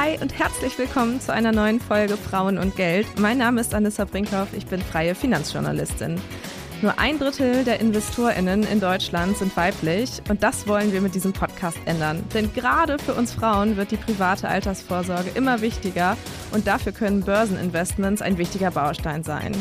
Hi und herzlich willkommen zu einer neuen Folge Frauen und Geld. Mein Name ist Anissa Brinkhoff, ich bin freie Finanzjournalistin. Nur ein Drittel der InvestorInnen in Deutschland sind weiblich und das wollen wir mit diesem Podcast ändern. Denn gerade für uns Frauen wird die private Altersvorsorge immer wichtiger und dafür können Börseninvestments ein wichtiger Baustein sein.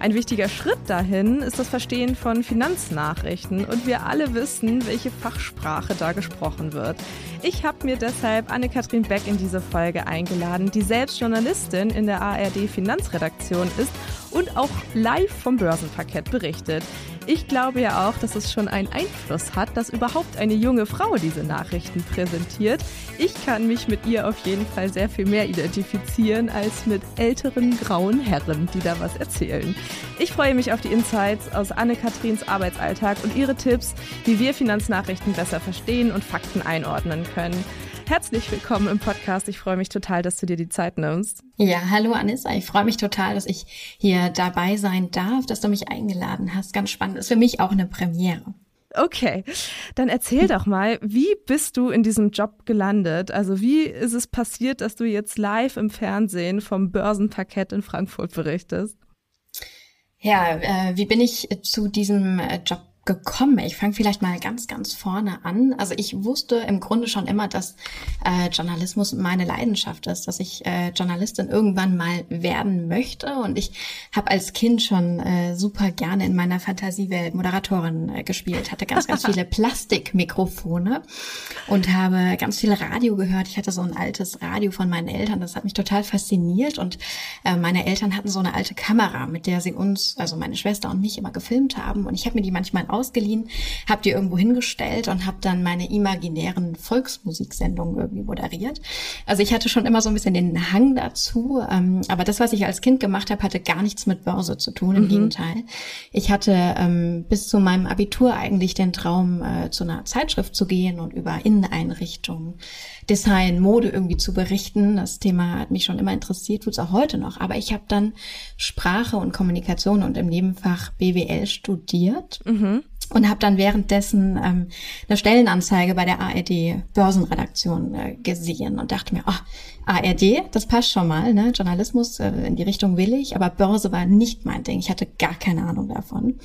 Ein wichtiger Schritt dahin ist das Verstehen von Finanznachrichten und wir alle wissen, welche Fachsprache da gesprochen wird. Ich habe mir deshalb Anne-Kathrin Beck in diese Folge eingeladen, die selbst Journalistin in der ARD Finanzredaktion ist und auch live vom Börsenparkett berichtet. Ich glaube ja auch, dass es schon einen Einfluss hat, dass überhaupt eine junge Frau diese Nachrichten präsentiert. Ich kann mich mit ihr auf jeden Fall sehr viel mehr identifizieren als mit älteren grauen Herren, die da was erzählen. Ich freue mich auf die Insights aus Anne-Katrins Arbeitsalltag und ihre Tipps, wie wir Finanznachrichten besser verstehen und Fakten einordnen können. Herzlich willkommen im Podcast. Ich freue mich total, dass du dir die Zeit nimmst. Ja, hallo Anissa. Ich freue mich total, dass ich hier dabei sein darf, dass du mich eingeladen hast. Ganz spannend. Ist für mich auch eine Premiere. Okay, dann erzähl doch mal, wie bist du in diesem Job gelandet? Also wie ist es passiert, dass du jetzt live im Fernsehen vom Börsenparkett in Frankfurt berichtest? Ja, äh, wie bin ich zu diesem äh, Job gekommen? Ich fange vielleicht mal ganz, ganz vorne an. Also ich wusste im Grunde schon immer, dass äh, Journalismus meine Leidenschaft ist, dass ich äh, Journalistin irgendwann mal werden möchte. Und ich habe als Kind schon äh, super gerne in meiner Fantasiewelt Moderatorin äh, gespielt, hatte ganz, ganz viele Plastikmikrofone und habe ganz viel Radio gehört. Ich hatte so ein altes Radio von meinen Eltern, das hat mich total fasziniert. Und äh, meine Eltern hatten so eine alte Kamera, mit der sie uns, also meine Schwester und mich immer gefilmt haben. Und ich habe mir die manchmal ausgeliehen, habe die irgendwo hingestellt und habe dann meine imaginären Volksmusiksendungen irgendwie moderiert. Also ich hatte schon immer so ein bisschen den Hang dazu, ähm, aber das, was ich als Kind gemacht habe, hatte gar nichts mit Börse zu tun. Im mhm. Gegenteil, ich hatte ähm, bis zu meinem Abitur eigentlich den Traum, äh, zu einer Zeitschrift zu gehen und über Inneneinrichtungen, Design, Mode irgendwie zu berichten. Das Thema hat mich schon immer interessiert, tut es auch heute noch. Aber ich habe dann Sprache und Kommunikation und im Nebenfach BWL studiert. Mhm und habe dann währenddessen ähm, eine Stellenanzeige bei der ARD Börsenredaktion äh, gesehen und dachte mir, oh, ARD, das passt schon mal, ne? Journalismus äh, in die Richtung will ich, aber Börse war nicht mein Ding. Ich hatte gar keine Ahnung davon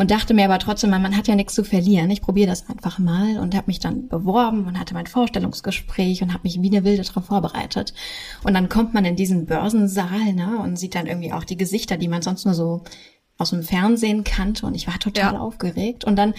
und dachte mir aber trotzdem, man hat ja nichts zu verlieren. Ich probiere das einfach mal und habe mich dann beworben und hatte mein Vorstellungsgespräch und habe mich wie eine Wilde darauf vorbereitet. Und dann kommt man in diesen Börsensaal ne, und sieht dann irgendwie auch die Gesichter, die man sonst nur so aus dem Fernsehen kannte und ich war total ja. aufgeregt. Und dann,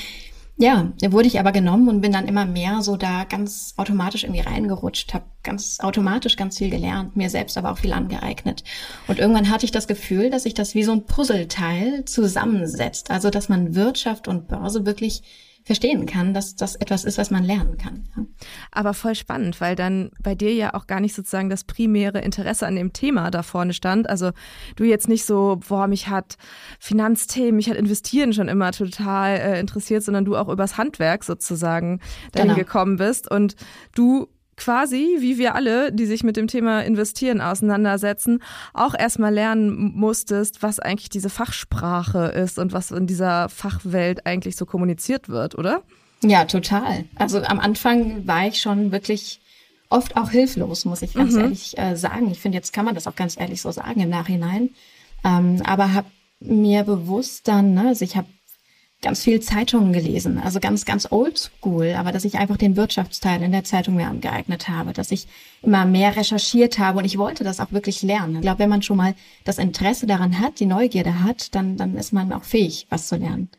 ja, wurde ich aber genommen und bin dann immer mehr so da ganz automatisch irgendwie reingerutscht, habe ganz automatisch ganz viel gelernt, mir selbst aber auch viel angeeignet. Und irgendwann hatte ich das Gefühl, dass sich das wie so ein Puzzleteil zusammensetzt. Also, dass man Wirtschaft und Börse wirklich verstehen kann, dass das etwas ist, was man lernen kann. Ja. Aber voll spannend, weil dann bei dir ja auch gar nicht sozusagen das primäre Interesse an dem Thema da vorne stand. Also du jetzt nicht so, boah, mich hat Finanzthemen, mich hat Investieren schon immer total äh, interessiert, sondern du auch übers Handwerk sozusagen dahin genau. gekommen bist und du quasi, wie wir alle, die sich mit dem Thema Investieren auseinandersetzen, auch erstmal lernen musstest, was eigentlich diese Fachsprache ist und was in dieser Fachwelt eigentlich so kommuniziert wird, oder? Ja, total. Also am Anfang war ich schon wirklich oft auch hilflos, muss ich ganz mhm. ehrlich äh, sagen. Ich finde, jetzt kann man das auch ganz ehrlich so sagen im Nachhinein. Ähm, aber habe mir bewusst dann, ne, also ich habe ganz viel Zeitungen gelesen, also ganz, ganz oldschool, aber dass ich einfach den Wirtschaftsteil in der Zeitung mir angeeignet habe, dass ich immer mehr recherchiert habe und ich wollte das auch wirklich lernen. Ich glaube, wenn man schon mal das Interesse daran hat, die Neugierde hat, dann, dann ist man auch fähig, was zu lernen.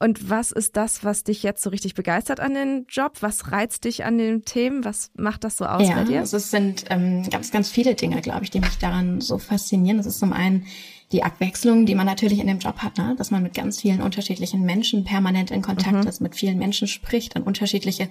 Und was ist das, was dich jetzt so richtig begeistert an den Job? Was reizt dich an den Themen? Was macht das so aus ja, bei dir? Also es sind ähm, ganz, ganz viele Dinge, glaube ich, die mich daran so faszinieren. Das ist zum einen die Abwechslung, die man natürlich in dem Job hat, ne? dass man mit ganz vielen unterschiedlichen Menschen permanent in Kontakt mhm. ist, mit vielen Menschen spricht, in unterschiedliche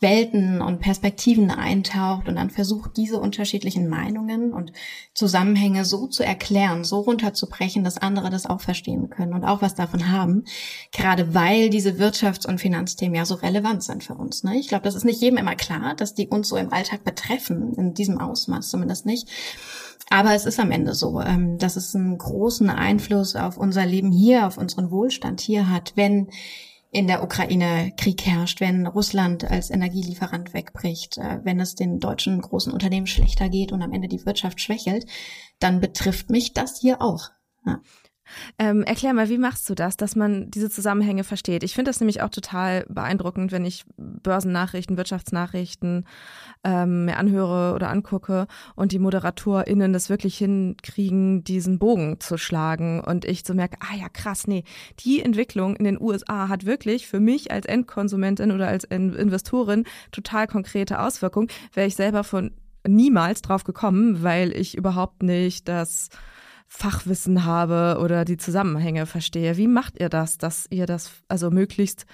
Welten und Perspektiven eintaucht und dann versucht, diese unterschiedlichen Meinungen und Zusammenhänge so zu erklären, so runterzubrechen, dass andere das auch verstehen können und auch was davon haben, gerade weil diese Wirtschafts- und Finanzthemen ja so relevant sind für uns. Ne? Ich glaube, das ist nicht jedem immer klar, dass die uns so im Alltag betreffen, in diesem Ausmaß zumindest nicht. Aber es ist am Ende so, ähm, dass es einen großen Einfluss auf unser Leben hier, auf unseren Wohlstand hier hat, wenn in der Ukraine Krieg herrscht, wenn Russland als Energielieferant wegbricht, äh, wenn es den deutschen großen Unternehmen schlechter geht und am Ende die Wirtschaft schwächelt, dann betrifft mich das hier auch. Ja. Ähm, erklär mal, wie machst du das, dass man diese Zusammenhänge versteht? Ich finde das nämlich auch total beeindruckend, wenn ich Börsennachrichten, Wirtschaftsnachrichten ähm, mir anhöre oder angucke und die ModeratorInnen das wirklich hinkriegen, diesen Bogen zu schlagen und ich so merke, ah ja, krass, nee, die Entwicklung in den USA hat wirklich für mich als Endkonsumentin oder als Investorin total konkrete Auswirkungen. Wäre ich selber von niemals drauf gekommen, weil ich überhaupt nicht das Fachwissen habe oder die Zusammenhänge verstehe. Wie macht ihr das, dass ihr das also möglichst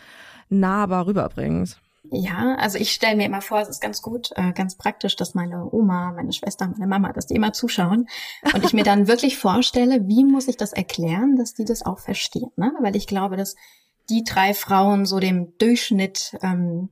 nahbar rüberbringt? Ja, also ich stelle mir immer vor, es ist ganz gut, äh, ganz praktisch, dass meine Oma, meine Schwester, meine Mama, dass die immer zuschauen und ich mir dann wirklich vorstelle, wie muss ich das erklären, dass die das auch verstehen, ne? Weil ich glaube, dass die drei Frauen so dem Durchschnitt ähm,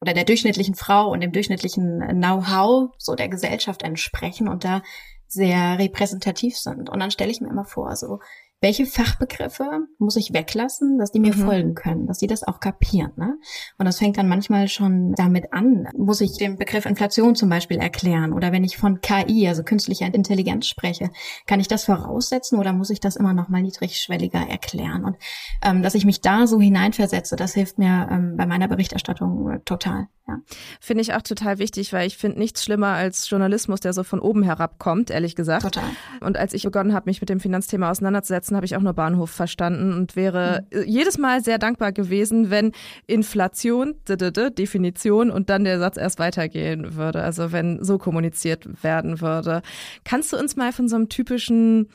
oder der durchschnittlichen Frau und dem durchschnittlichen Know-how so der Gesellschaft entsprechen und da sehr repräsentativ sind. Und dann stelle ich mir immer vor, so welche Fachbegriffe muss ich weglassen, dass die mir mhm. folgen können, dass die das auch kapieren. Ne? Und das fängt dann manchmal schon damit an. Muss ich den Begriff Inflation zum Beispiel erklären? Oder wenn ich von KI, also künstlicher Intelligenz spreche, kann ich das voraussetzen oder muss ich das immer noch mal niedrigschwelliger erklären? Und ähm, dass ich mich da so hineinversetze, das hilft mir ähm, bei meiner Berichterstattung total. Ja. Finde ich auch total wichtig, weil ich finde nichts schlimmer als Journalismus, der so von oben herab kommt, ehrlich gesagt. Total. Und als ich begonnen habe, mich mit dem Finanzthema auseinanderzusetzen, habe ich auch nur Bahnhof verstanden und wäre mhm. jedes Mal sehr dankbar gewesen, wenn Inflation, Definition und dann der Satz erst weitergehen würde. Also wenn so kommuniziert werden würde. Kannst du uns mal von so einem typischen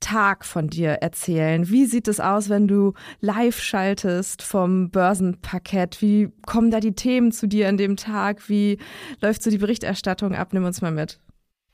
Tag von dir erzählen? Wie sieht es aus, wenn du live schaltest vom Börsenparkett? Wie kommen da die Themen zu dir an dem Tag? Wie läuft so die Berichterstattung ab? Nimm uns mal mit.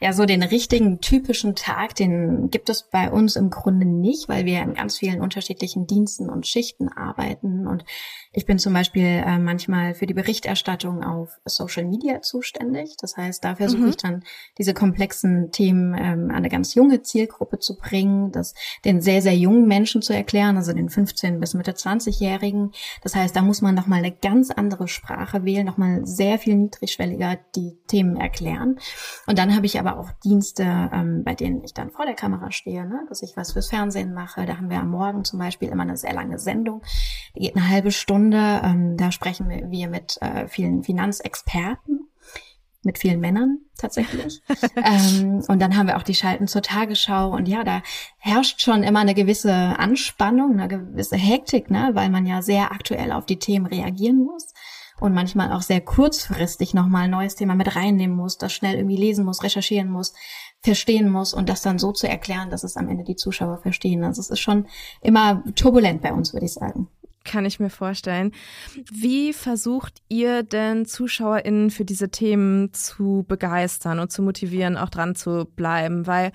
Ja, so den richtigen typischen Tag, den gibt es bei uns im Grunde nicht, weil wir in ganz vielen unterschiedlichen Diensten und Schichten arbeiten. Und ich bin zum Beispiel äh, manchmal für die Berichterstattung auf Social Media zuständig. Das heißt, da versuche mhm. ich dann diese komplexen Themen ähm, an eine ganz junge Zielgruppe zu bringen, das den sehr, sehr jungen Menschen zu erklären, also den 15 bis Mitte 20-Jährigen. Das heißt, da muss man nochmal eine ganz andere Sprache wählen, nochmal sehr viel niedrigschwelliger die Themen erklären. Und dann habe ich aber auch Dienste, ähm, bei denen ich dann vor der Kamera stehe, ne? dass ich was fürs Fernsehen mache. Da haben wir am Morgen zum Beispiel immer eine sehr lange Sendung. Die geht eine halbe Stunde. Ähm, da sprechen wir mit äh, vielen Finanzexperten mit vielen Männern tatsächlich. ähm, und dann haben wir auch die Schalten zur Tagesschau. Und ja, da herrscht schon immer eine gewisse Anspannung, eine gewisse Hektik, ne? weil man ja sehr aktuell auf die Themen reagieren muss und manchmal auch sehr kurzfristig nochmal ein neues Thema mit reinnehmen muss, das schnell irgendwie lesen muss, recherchieren muss, verstehen muss und das dann so zu erklären, dass es am Ende die Zuschauer verstehen. Also es ist schon immer turbulent bei uns, würde ich sagen. Kann ich mir vorstellen. Wie versucht ihr denn ZuschauerInnen für diese Themen zu begeistern und zu motivieren, auch dran zu bleiben? Weil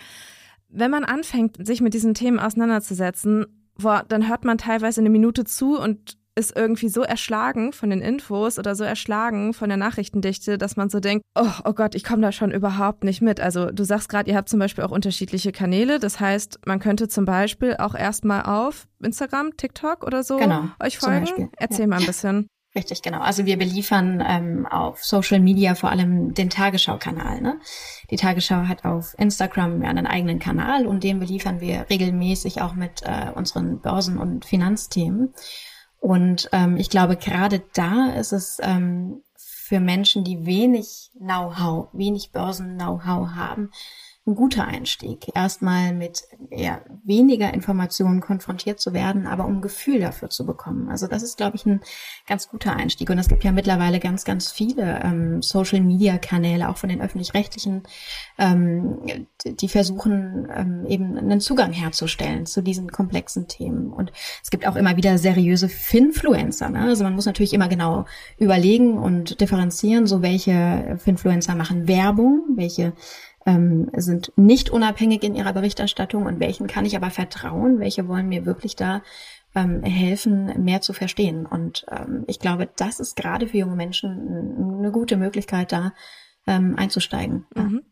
wenn man anfängt, sich mit diesen Themen auseinanderzusetzen, boah, dann hört man teilweise eine Minute zu und ist irgendwie so erschlagen von den Infos oder so erschlagen von der Nachrichtendichte, dass man so denkt, oh, oh Gott, ich komme da schon überhaupt nicht mit. Also du sagst gerade, ihr habt zum Beispiel auch unterschiedliche Kanäle. Das heißt, man könnte zum Beispiel auch erstmal auf Instagram, TikTok oder so genau, euch folgen. Erzähl ja. mal ein bisschen. Richtig, genau. Also wir beliefern ähm, auf Social Media vor allem den Tagesschau-Kanal. Ne? Die Tagesschau hat auf Instagram ja einen eigenen Kanal und den beliefern wir regelmäßig auch mit äh, unseren Börsen- und Finanzthemen. Und ähm, ich glaube, gerade da ist es ähm, für Menschen, die wenig Know-how, wenig Börsen-Know-how haben, ein guter Einstieg, erstmal mit eher weniger Informationen konfrontiert zu werden, aber um ein Gefühl dafür zu bekommen. Also das ist, glaube ich, ein ganz guter Einstieg. Und es gibt ja mittlerweile ganz, ganz viele ähm, Social-Media-Kanäle, auch von den öffentlich-rechtlichen, ähm, die versuchen ähm, eben einen Zugang herzustellen zu diesen komplexen Themen. Und es gibt auch immer wieder seriöse Finfluencer. Ne? Also man muss natürlich immer genau überlegen und differenzieren, so welche Finfluencer machen Werbung, welche ähm, sind nicht unabhängig in ihrer Berichterstattung und welchen kann ich aber vertrauen, welche wollen mir wirklich da ähm, helfen, mehr zu verstehen. Und ähm, ich glaube, das ist gerade für junge Menschen eine gute Möglichkeit, da ähm, einzusteigen. Mhm.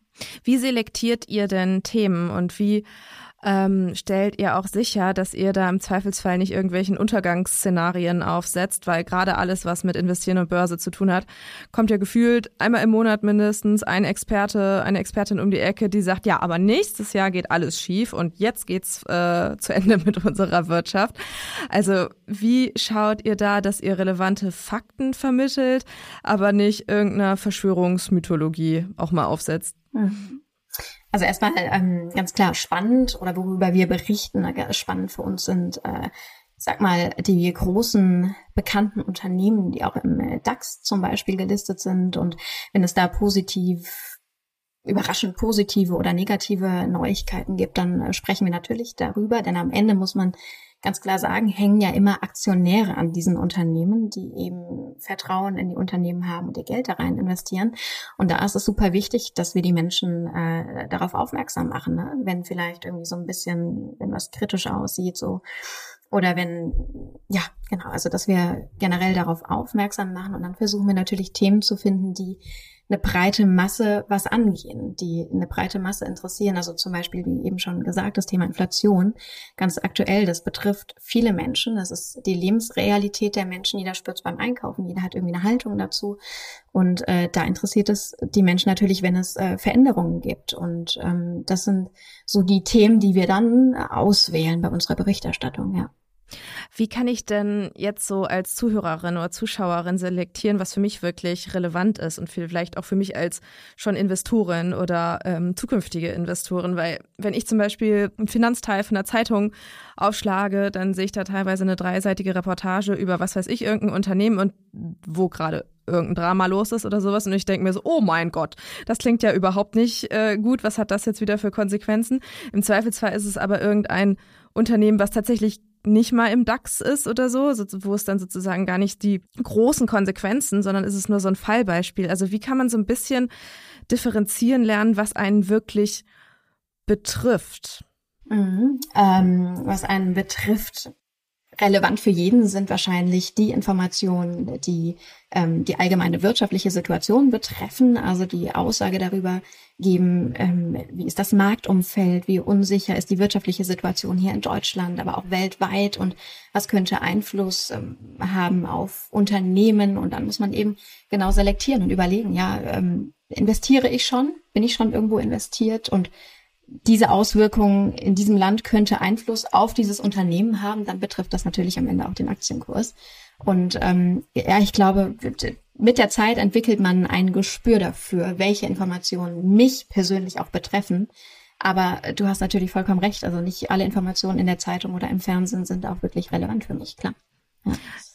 Wie selektiert ihr denn Themen und wie ähm, stellt ihr auch sicher, dass ihr da im Zweifelsfall nicht irgendwelchen Untergangsszenarien aufsetzt, weil gerade alles, was mit Investieren und Börse zu tun hat, kommt ja gefühlt einmal im Monat mindestens ein Experte, eine Expertin um die Ecke, die sagt, ja, aber nächstes Jahr geht alles schief und jetzt geht's äh, zu Ende mit unserer Wirtschaft. Also wie schaut ihr da, dass ihr relevante Fakten vermittelt, aber nicht irgendeiner Verschwörungsmythologie auch mal aufsetzt? Also erstmal ähm, ganz klar spannend oder worüber wir berichten, spannend für uns sind, äh, sag mal, die großen bekannten Unternehmen, die auch im äh, DAX zum Beispiel gelistet sind. Und wenn es da positiv überraschend positive oder negative Neuigkeiten gibt, dann äh, sprechen wir natürlich darüber, denn am Ende muss man ganz klar sagen, hängen ja immer Aktionäre an diesen Unternehmen, die eben Vertrauen in die Unternehmen haben und ihr Geld da rein investieren. Und da ist es super wichtig, dass wir die Menschen äh, darauf aufmerksam machen, ne? wenn vielleicht irgendwie so ein bisschen, wenn was kritisch aussieht, so oder wenn, ja, genau, also dass wir generell darauf aufmerksam machen und dann versuchen wir natürlich Themen zu finden, die eine breite Masse was angehen, die eine breite Masse interessieren. Also zum Beispiel, wie eben schon gesagt, das Thema Inflation, ganz aktuell, das betrifft viele Menschen. Das ist die Lebensrealität der Menschen. Jeder spürt es beim Einkaufen, jeder hat irgendwie eine Haltung dazu. Und äh, da interessiert es die Menschen natürlich, wenn es äh, Veränderungen gibt. Und ähm, das sind so die Themen, die wir dann auswählen bei unserer Berichterstattung, ja. Wie kann ich denn jetzt so als Zuhörerin oder Zuschauerin selektieren, was für mich wirklich relevant ist und vielleicht auch für mich als schon Investorin oder ähm, zukünftige Investorin? Weil wenn ich zum Beispiel einen Finanzteil von der Zeitung aufschlage, dann sehe ich da teilweise eine dreiseitige Reportage über, was weiß ich, irgendein Unternehmen und wo gerade irgendein Drama los ist oder sowas. Und ich denke mir so, oh mein Gott, das klingt ja überhaupt nicht äh, gut. Was hat das jetzt wieder für Konsequenzen? Im Zweifelsfall ist es aber irgendein Unternehmen, was tatsächlich nicht mal im DAX ist oder so, wo es dann sozusagen gar nicht die großen Konsequenzen, sondern ist es nur so ein Fallbeispiel. Also wie kann man so ein bisschen differenzieren lernen, was einen wirklich betrifft? Mhm. Ähm, was einen betrifft, relevant für jeden sind wahrscheinlich die Informationen, die ähm, die allgemeine wirtschaftliche Situation betreffen, also die Aussage darüber geben, ähm, wie ist das Marktumfeld, wie unsicher ist die wirtschaftliche Situation hier in Deutschland, aber auch weltweit und was könnte Einfluss ähm, haben auf Unternehmen. Und dann muss man eben genau selektieren und überlegen, ja, ähm, investiere ich schon, bin ich schon irgendwo investiert und diese Auswirkungen in diesem Land könnte Einfluss auf dieses Unternehmen haben, dann betrifft das natürlich am Ende auch den Aktienkurs. Und ähm, ja, ich glaube, mit der Zeit entwickelt man ein Gespür dafür, welche Informationen mich persönlich auch betreffen. Aber du hast natürlich vollkommen recht. Also nicht alle Informationen in der Zeitung oder im Fernsehen sind auch wirklich relevant für mich, klar. Ja.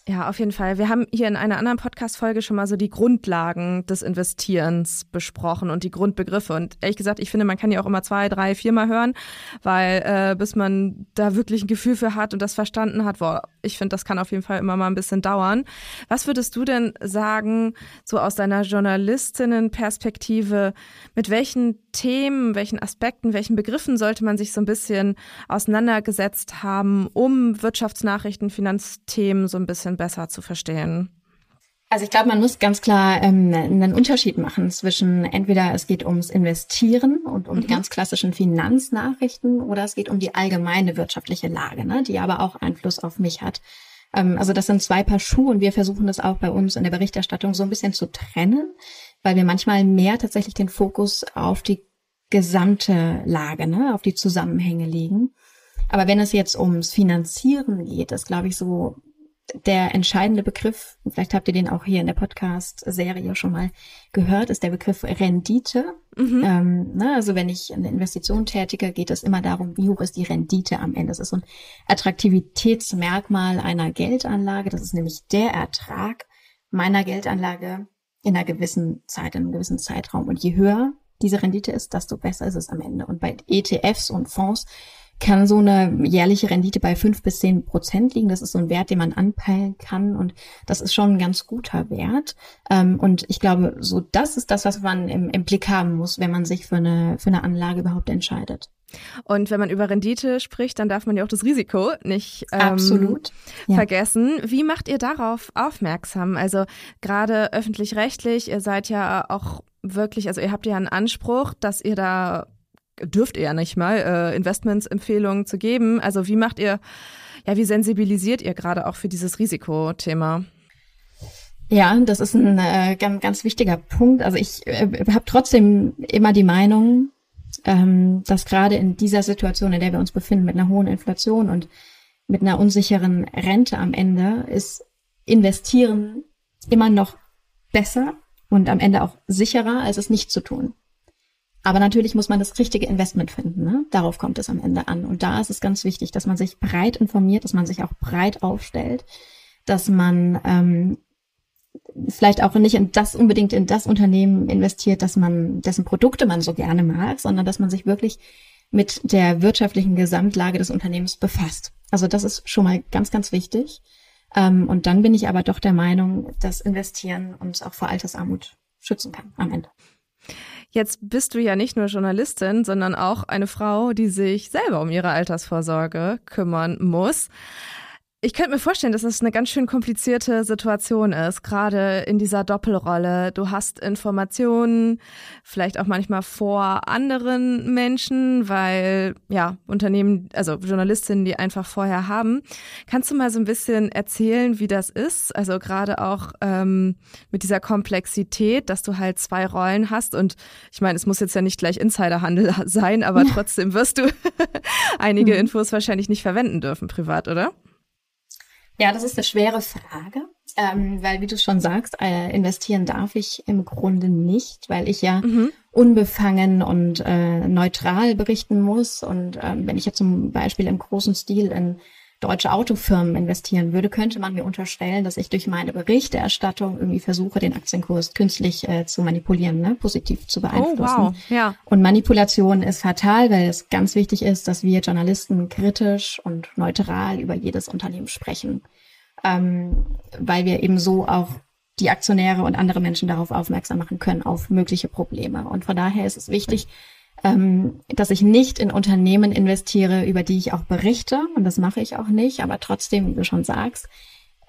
Ja, auf jeden Fall. Wir haben hier in einer anderen Podcast-Folge schon mal so die Grundlagen des Investierens besprochen und die Grundbegriffe. Und ehrlich gesagt, ich finde, man kann ja auch immer zwei, drei, viermal hören, weil äh, bis man da wirklich ein Gefühl für hat und das verstanden hat, boah, ich finde, das kann auf jeden Fall immer mal ein bisschen dauern. Was würdest du denn sagen, so aus deiner Journalistinnenperspektive, mit welchen Themen, welchen Aspekten, welchen Begriffen sollte man sich so ein bisschen auseinandergesetzt haben, um Wirtschaftsnachrichten, Finanzthemen so ein bisschen besser zu verstehen? Also ich glaube, man muss ganz klar ähm, einen Unterschied machen zwischen entweder es geht ums Investieren und um mhm. die ganz klassischen Finanznachrichten oder es geht um die allgemeine wirtschaftliche Lage, ne, die aber auch Einfluss auf mich hat. Ähm, also das sind zwei Paar Schuhe und wir versuchen das auch bei uns in der Berichterstattung so ein bisschen zu trennen, weil wir manchmal mehr tatsächlich den Fokus auf die gesamte Lage, ne, auf die Zusammenhänge legen. Aber wenn es jetzt ums Finanzieren geht, ist, glaube ich, so der entscheidende Begriff, vielleicht habt ihr den auch hier in der Podcast-Serie schon mal gehört, ist der Begriff Rendite. Mhm. Ähm, ne, also wenn ich eine Investition tätige, geht es immer darum, wie hoch ist die Rendite am Ende. Das ist so ein Attraktivitätsmerkmal einer Geldanlage. Das ist nämlich der Ertrag meiner Geldanlage in einer gewissen Zeit, in einem gewissen Zeitraum. Und je höher diese Rendite ist, desto besser ist es am Ende. Und bei ETFs und Fonds kann so eine jährliche Rendite bei fünf bis zehn Prozent liegen. Das ist so ein Wert, den man anpeilen kann und das ist schon ein ganz guter Wert. Ähm, und ich glaube, so das ist das, was man im, im Blick haben muss, wenn man sich für eine, für eine Anlage überhaupt entscheidet. Und wenn man über Rendite spricht, dann darf man ja auch das Risiko nicht ähm, Absolut. Ja. vergessen. Wie macht ihr darauf aufmerksam? Also gerade öffentlich-rechtlich, ihr seid ja auch wirklich, also ihr habt ja einen Anspruch, dass ihr da dürft ihr ja nicht mal, äh, Investmentsempfehlungen zu geben. Also wie macht ihr, ja, wie sensibilisiert ihr gerade auch für dieses Risikothema? Ja, das ist ein äh, ganz, ganz wichtiger Punkt. Also ich äh, habe trotzdem immer die Meinung, ähm, dass gerade in dieser Situation, in der wir uns befinden, mit einer hohen Inflation und mit einer unsicheren Rente am Ende, ist investieren immer noch besser und am Ende auch sicherer, als es nicht zu tun. Aber natürlich muss man das richtige Investment finden. Ne? Darauf kommt es am Ende an. Und da ist es ganz wichtig, dass man sich breit informiert, dass man sich auch breit aufstellt, dass man ähm, vielleicht auch nicht in das unbedingt in das Unternehmen investiert, dass man dessen Produkte man so gerne mag, sondern dass man sich wirklich mit der wirtschaftlichen Gesamtlage des Unternehmens befasst. Also das ist schon mal ganz, ganz wichtig. Ähm, und dann bin ich aber doch der Meinung, dass Investieren uns auch vor Altersarmut schützen kann am Ende. Jetzt bist du ja nicht nur Journalistin, sondern auch eine Frau, die sich selber um ihre Altersvorsorge kümmern muss. Ich könnte mir vorstellen, dass es eine ganz schön komplizierte Situation ist, gerade in dieser Doppelrolle. Du hast Informationen, vielleicht auch manchmal vor anderen Menschen, weil ja, Unternehmen, also Journalistinnen, die einfach vorher haben. Kannst du mal so ein bisschen erzählen, wie das ist? Also gerade auch ähm, mit dieser Komplexität, dass du halt zwei Rollen hast und ich meine, es muss jetzt ja nicht gleich Insiderhandel sein, aber ja. trotzdem wirst du einige mhm. Infos wahrscheinlich nicht verwenden dürfen privat, oder? Ja, das ist eine schwere Frage, ähm, weil wie du schon sagst, äh, investieren darf ich im Grunde nicht, weil ich ja mhm. unbefangen und äh, neutral berichten muss. Und ähm, wenn ich jetzt zum Beispiel im großen Stil in deutsche Autofirmen investieren würde, könnte man mir unterstellen, dass ich durch meine Berichterstattung irgendwie versuche, den Aktienkurs künstlich äh, zu manipulieren, ne? positiv zu beeinflussen. Oh, wow. ja. Und Manipulation ist fatal, weil es ganz wichtig ist, dass wir Journalisten kritisch und neutral über jedes Unternehmen sprechen, ähm, weil wir eben so auch die Aktionäre und andere Menschen darauf aufmerksam machen können, auf mögliche Probleme. Und von daher ist es wichtig, ähm, dass ich nicht in Unternehmen investiere, über die ich auch berichte. Und das mache ich auch nicht. Aber trotzdem, wie du schon sagst,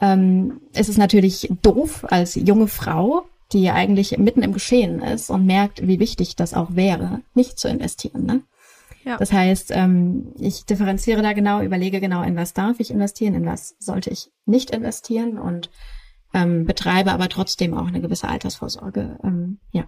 ähm, ist es natürlich doof als junge Frau, die eigentlich mitten im Geschehen ist und merkt, wie wichtig das auch wäre, nicht zu investieren. Ne? Ja. Das heißt, ähm, ich differenziere da genau, überlege genau, in was darf ich investieren, in was sollte ich nicht investieren und ähm, betreibe aber trotzdem auch eine gewisse Altersvorsorge. Ähm, ja.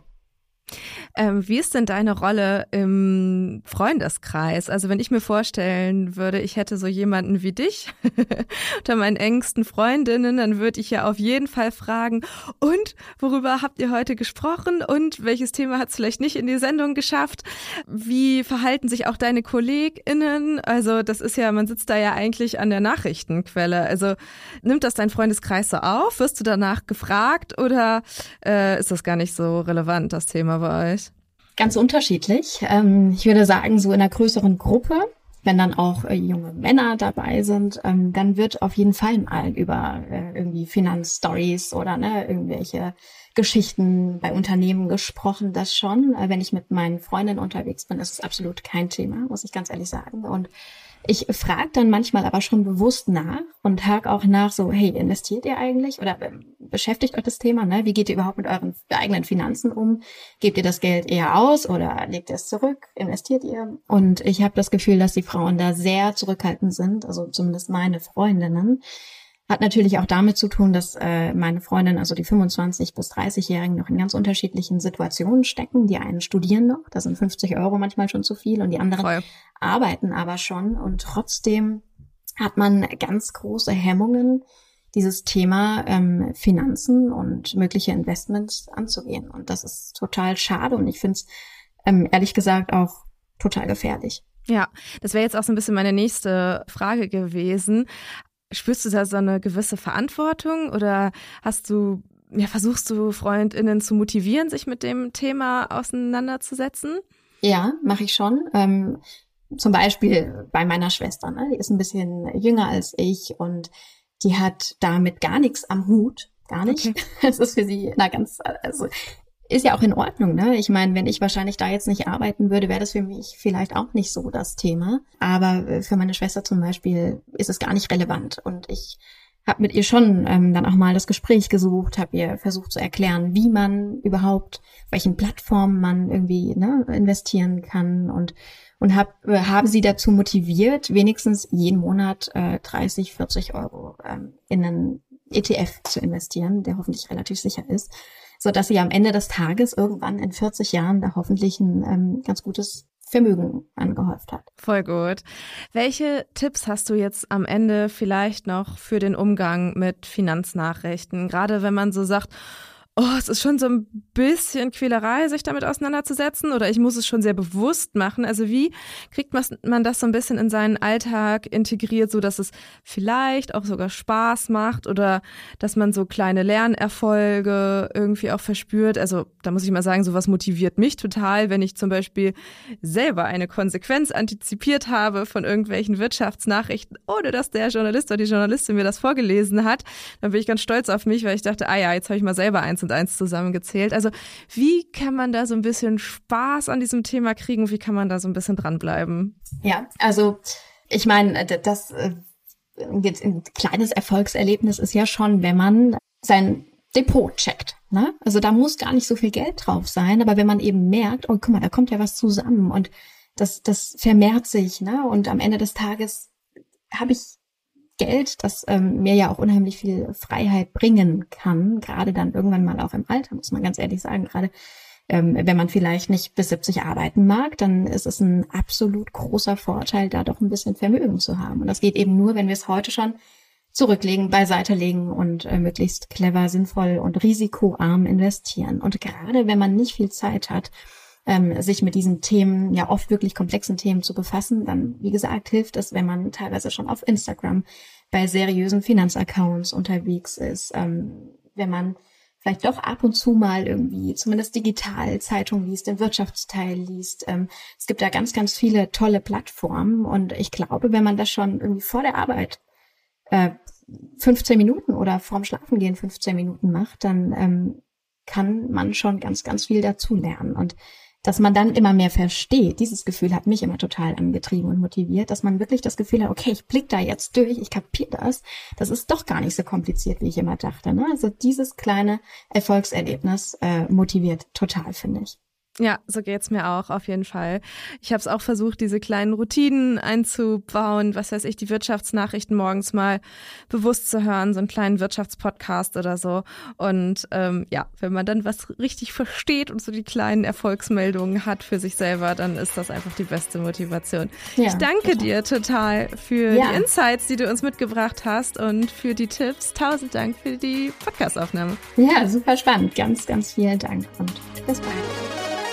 Ähm, wie ist denn deine Rolle im Freundeskreis? Also wenn ich mir vorstellen würde, ich hätte so jemanden wie dich unter meinen engsten Freundinnen, dann würde ich ja auf jeden Fall fragen, und worüber habt ihr heute gesprochen und welches Thema hat es vielleicht nicht in die Sendung geschafft? Wie verhalten sich auch deine KollegInnen? Also das ist ja, man sitzt da ja eigentlich an der Nachrichtenquelle. Also nimmt das dein Freundeskreis so auf? Wirst du danach gefragt oder äh, ist das gar nicht so relevant, das Thema bei euch? Ganz unterschiedlich. Ähm, ich würde sagen, so in einer größeren Gruppe, wenn dann auch äh, junge Männer dabei sind, ähm, dann wird auf jeden Fall mal über äh, irgendwie Finanzstories oder ne, irgendwelche Geschichten bei Unternehmen gesprochen, das schon. Äh, wenn ich mit meinen Freundinnen unterwegs bin, ist es absolut kein Thema, muss ich ganz ehrlich sagen. Und ich frage dann manchmal aber schon bewusst nach und hake auch nach, so, hey, investiert ihr eigentlich oder beschäftigt euch das Thema? Ne? Wie geht ihr überhaupt mit euren eigenen Finanzen um? Gebt ihr das Geld eher aus oder legt ihr es zurück? Investiert ihr? Und ich habe das Gefühl, dass die Frauen da sehr zurückhaltend sind, also zumindest meine Freundinnen. Hat natürlich auch damit zu tun, dass äh, meine Freundin, also die 25 bis 30-Jährigen, noch in ganz unterschiedlichen Situationen stecken. Die einen studieren noch, da sind 50 Euro manchmal schon zu viel und die anderen Voll. arbeiten aber schon. Und trotzdem hat man ganz große Hemmungen, dieses Thema ähm, Finanzen und mögliche Investments anzugehen. Und das ist total schade und ich finde es ähm, ehrlich gesagt auch total gefährlich. Ja, das wäre jetzt auch so ein bisschen meine nächste Frage gewesen. Spürst du da so eine gewisse Verantwortung oder hast du, ja, versuchst du FreundInnen zu motivieren, sich mit dem Thema auseinanderzusetzen? Ja, mache ich schon. Ähm, zum Beispiel bei meiner Schwester, ne? die ist ein bisschen jünger als ich und die hat damit gar nichts am Hut. Gar nicht. Okay. Es ist für sie na ganz, also ist ja auch in Ordnung, ne? Ich meine, wenn ich wahrscheinlich da jetzt nicht arbeiten würde, wäre das für mich vielleicht auch nicht so das Thema. Aber äh, für meine Schwester zum Beispiel ist es gar nicht relevant. Und ich habe mit ihr schon ähm, dann auch mal das Gespräch gesucht, habe ihr versucht zu erklären, wie man überhaupt, welchen Plattformen man irgendwie ne, investieren kann und und hab, äh, habe sie dazu motiviert, wenigstens jeden Monat äh, 30, 40 Euro ähm, in einen ETF zu investieren, der hoffentlich relativ sicher ist, so dass sie am Ende des Tages irgendwann in 40 Jahren da hoffentlich ein ähm, ganz gutes Vermögen angehäuft hat. Voll gut. Welche Tipps hast du jetzt am Ende vielleicht noch für den Umgang mit Finanznachrichten? Gerade wenn man so sagt, oh, es ist schon so ein bisschen Quälerei, sich damit auseinanderzusetzen oder ich muss es schon sehr bewusst machen. Also wie kriegt man das so ein bisschen in seinen Alltag integriert, so dass es vielleicht auch sogar Spaß macht oder dass man so kleine Lernerfolge irgendwie auch verspürt. Also da muss ich mal sagen, sowas motiviert mich total, wenn ich zum Beispiel selber eine Konsequenz antizipiert habe von irgendwelchen Wirtschaftsnachrichten, ohne dass der Journalist oder die Journalistin mir das vorgelesen hat. Dann bin ich ganz stolz auf mich, weil ich dachte, ah ja, jetzt habe ich mal selber eins und eins zusammengezählt. Also wie kann man da so ein bisschen Spaß an diesem Thema kriegen? Wie kann man da so ein bisschen dranbleiben? Ja, also ich meine, das äh, ein kleines Erfolgserlebnis ist ja schon, wenn man sein Depot checkt. Ne? Also da muss gar nicht so viel Geld drauf sein, aber wenn man eben merkt, oh guck mal, da kommt ja was zusammen und das, das vermehrt sich, ne? Und am Ende des Tages habe ich Geld, das ähm, mir ja auch unheimlich viel Freiheit bringen kann, gerade dann irgendwann mal auch im Alter, muss man ganz ehrlich sagen, gerade ähm, wenn man vielleicht nicht bis 70 arbeiten mag, dann ist es ein absolut großer Vorteil, da doch ein bisschen Vermögen zu haben. Und das geht eben nur, wenn wir es heute schon zurücklegen, beiseite legen und äh, möglichst clever, sinnvoll und risikoarm investieren. Und gerade wenn man nicht viel Zeit hat, ähm, sich mit diesen Themen, ja oft wirklich komplexen Themen zu befassen, dann, wie gesagt, hilft es, wenn man teilweise schon auf Instagram bei seriösen Finanzaccounts unterwegs ist, ähm, wenn man vielleicht doch ab und zu mal irgendwie zumindest digital Zeitung liest, den Wirtschaftsteil liest. Ähm, es gibt da ganz, ganz viele tolle Plattformen und ich glaube, wenn man das schon irgendwie vor der Arbeit äh, 15 Minuten oder vorm Schlafengehen 15 Minuten macht, dann ähm, kann man schon ganz, ganz viel dazu lernen. Und dass man dann immer mehr versteht. Dieses Gefühl hat mich immer total angetrieben und motiviert, dass man wirklich das Gefühl hat, okay, ich blick da jetzt durch, ich kapiere das. Das ist doch gar nicht so kompliziert, wie ich immer dachte. Ne? Also dieses kleine Erfolgserlebnis äh, motiviert total, finde ich. Ja, so geht's mir auch auf jeden Fall. Ich habe es auch versucht, diese kleinen Routinen einzubauen, was weiß ich, die Wirtschaftsnachrichten morgens mal bewusst zu hören, so einen kleinen Wirtschaftspodcast oder so. Und ähm, ja, wenn man dann was richtig versteht und so die kleinen Erfolgsmeldungen hat für sich selber, dann ist das einfach die beste Motivation. Ja, ich danke total. dir total für ja. die Insights, die du uns mitgebracht hast und für die Tipps. Tausend Dank für die Podcastaufnahme. Ja, super spannend. Ganz, ganz vielen Dank und bis bald.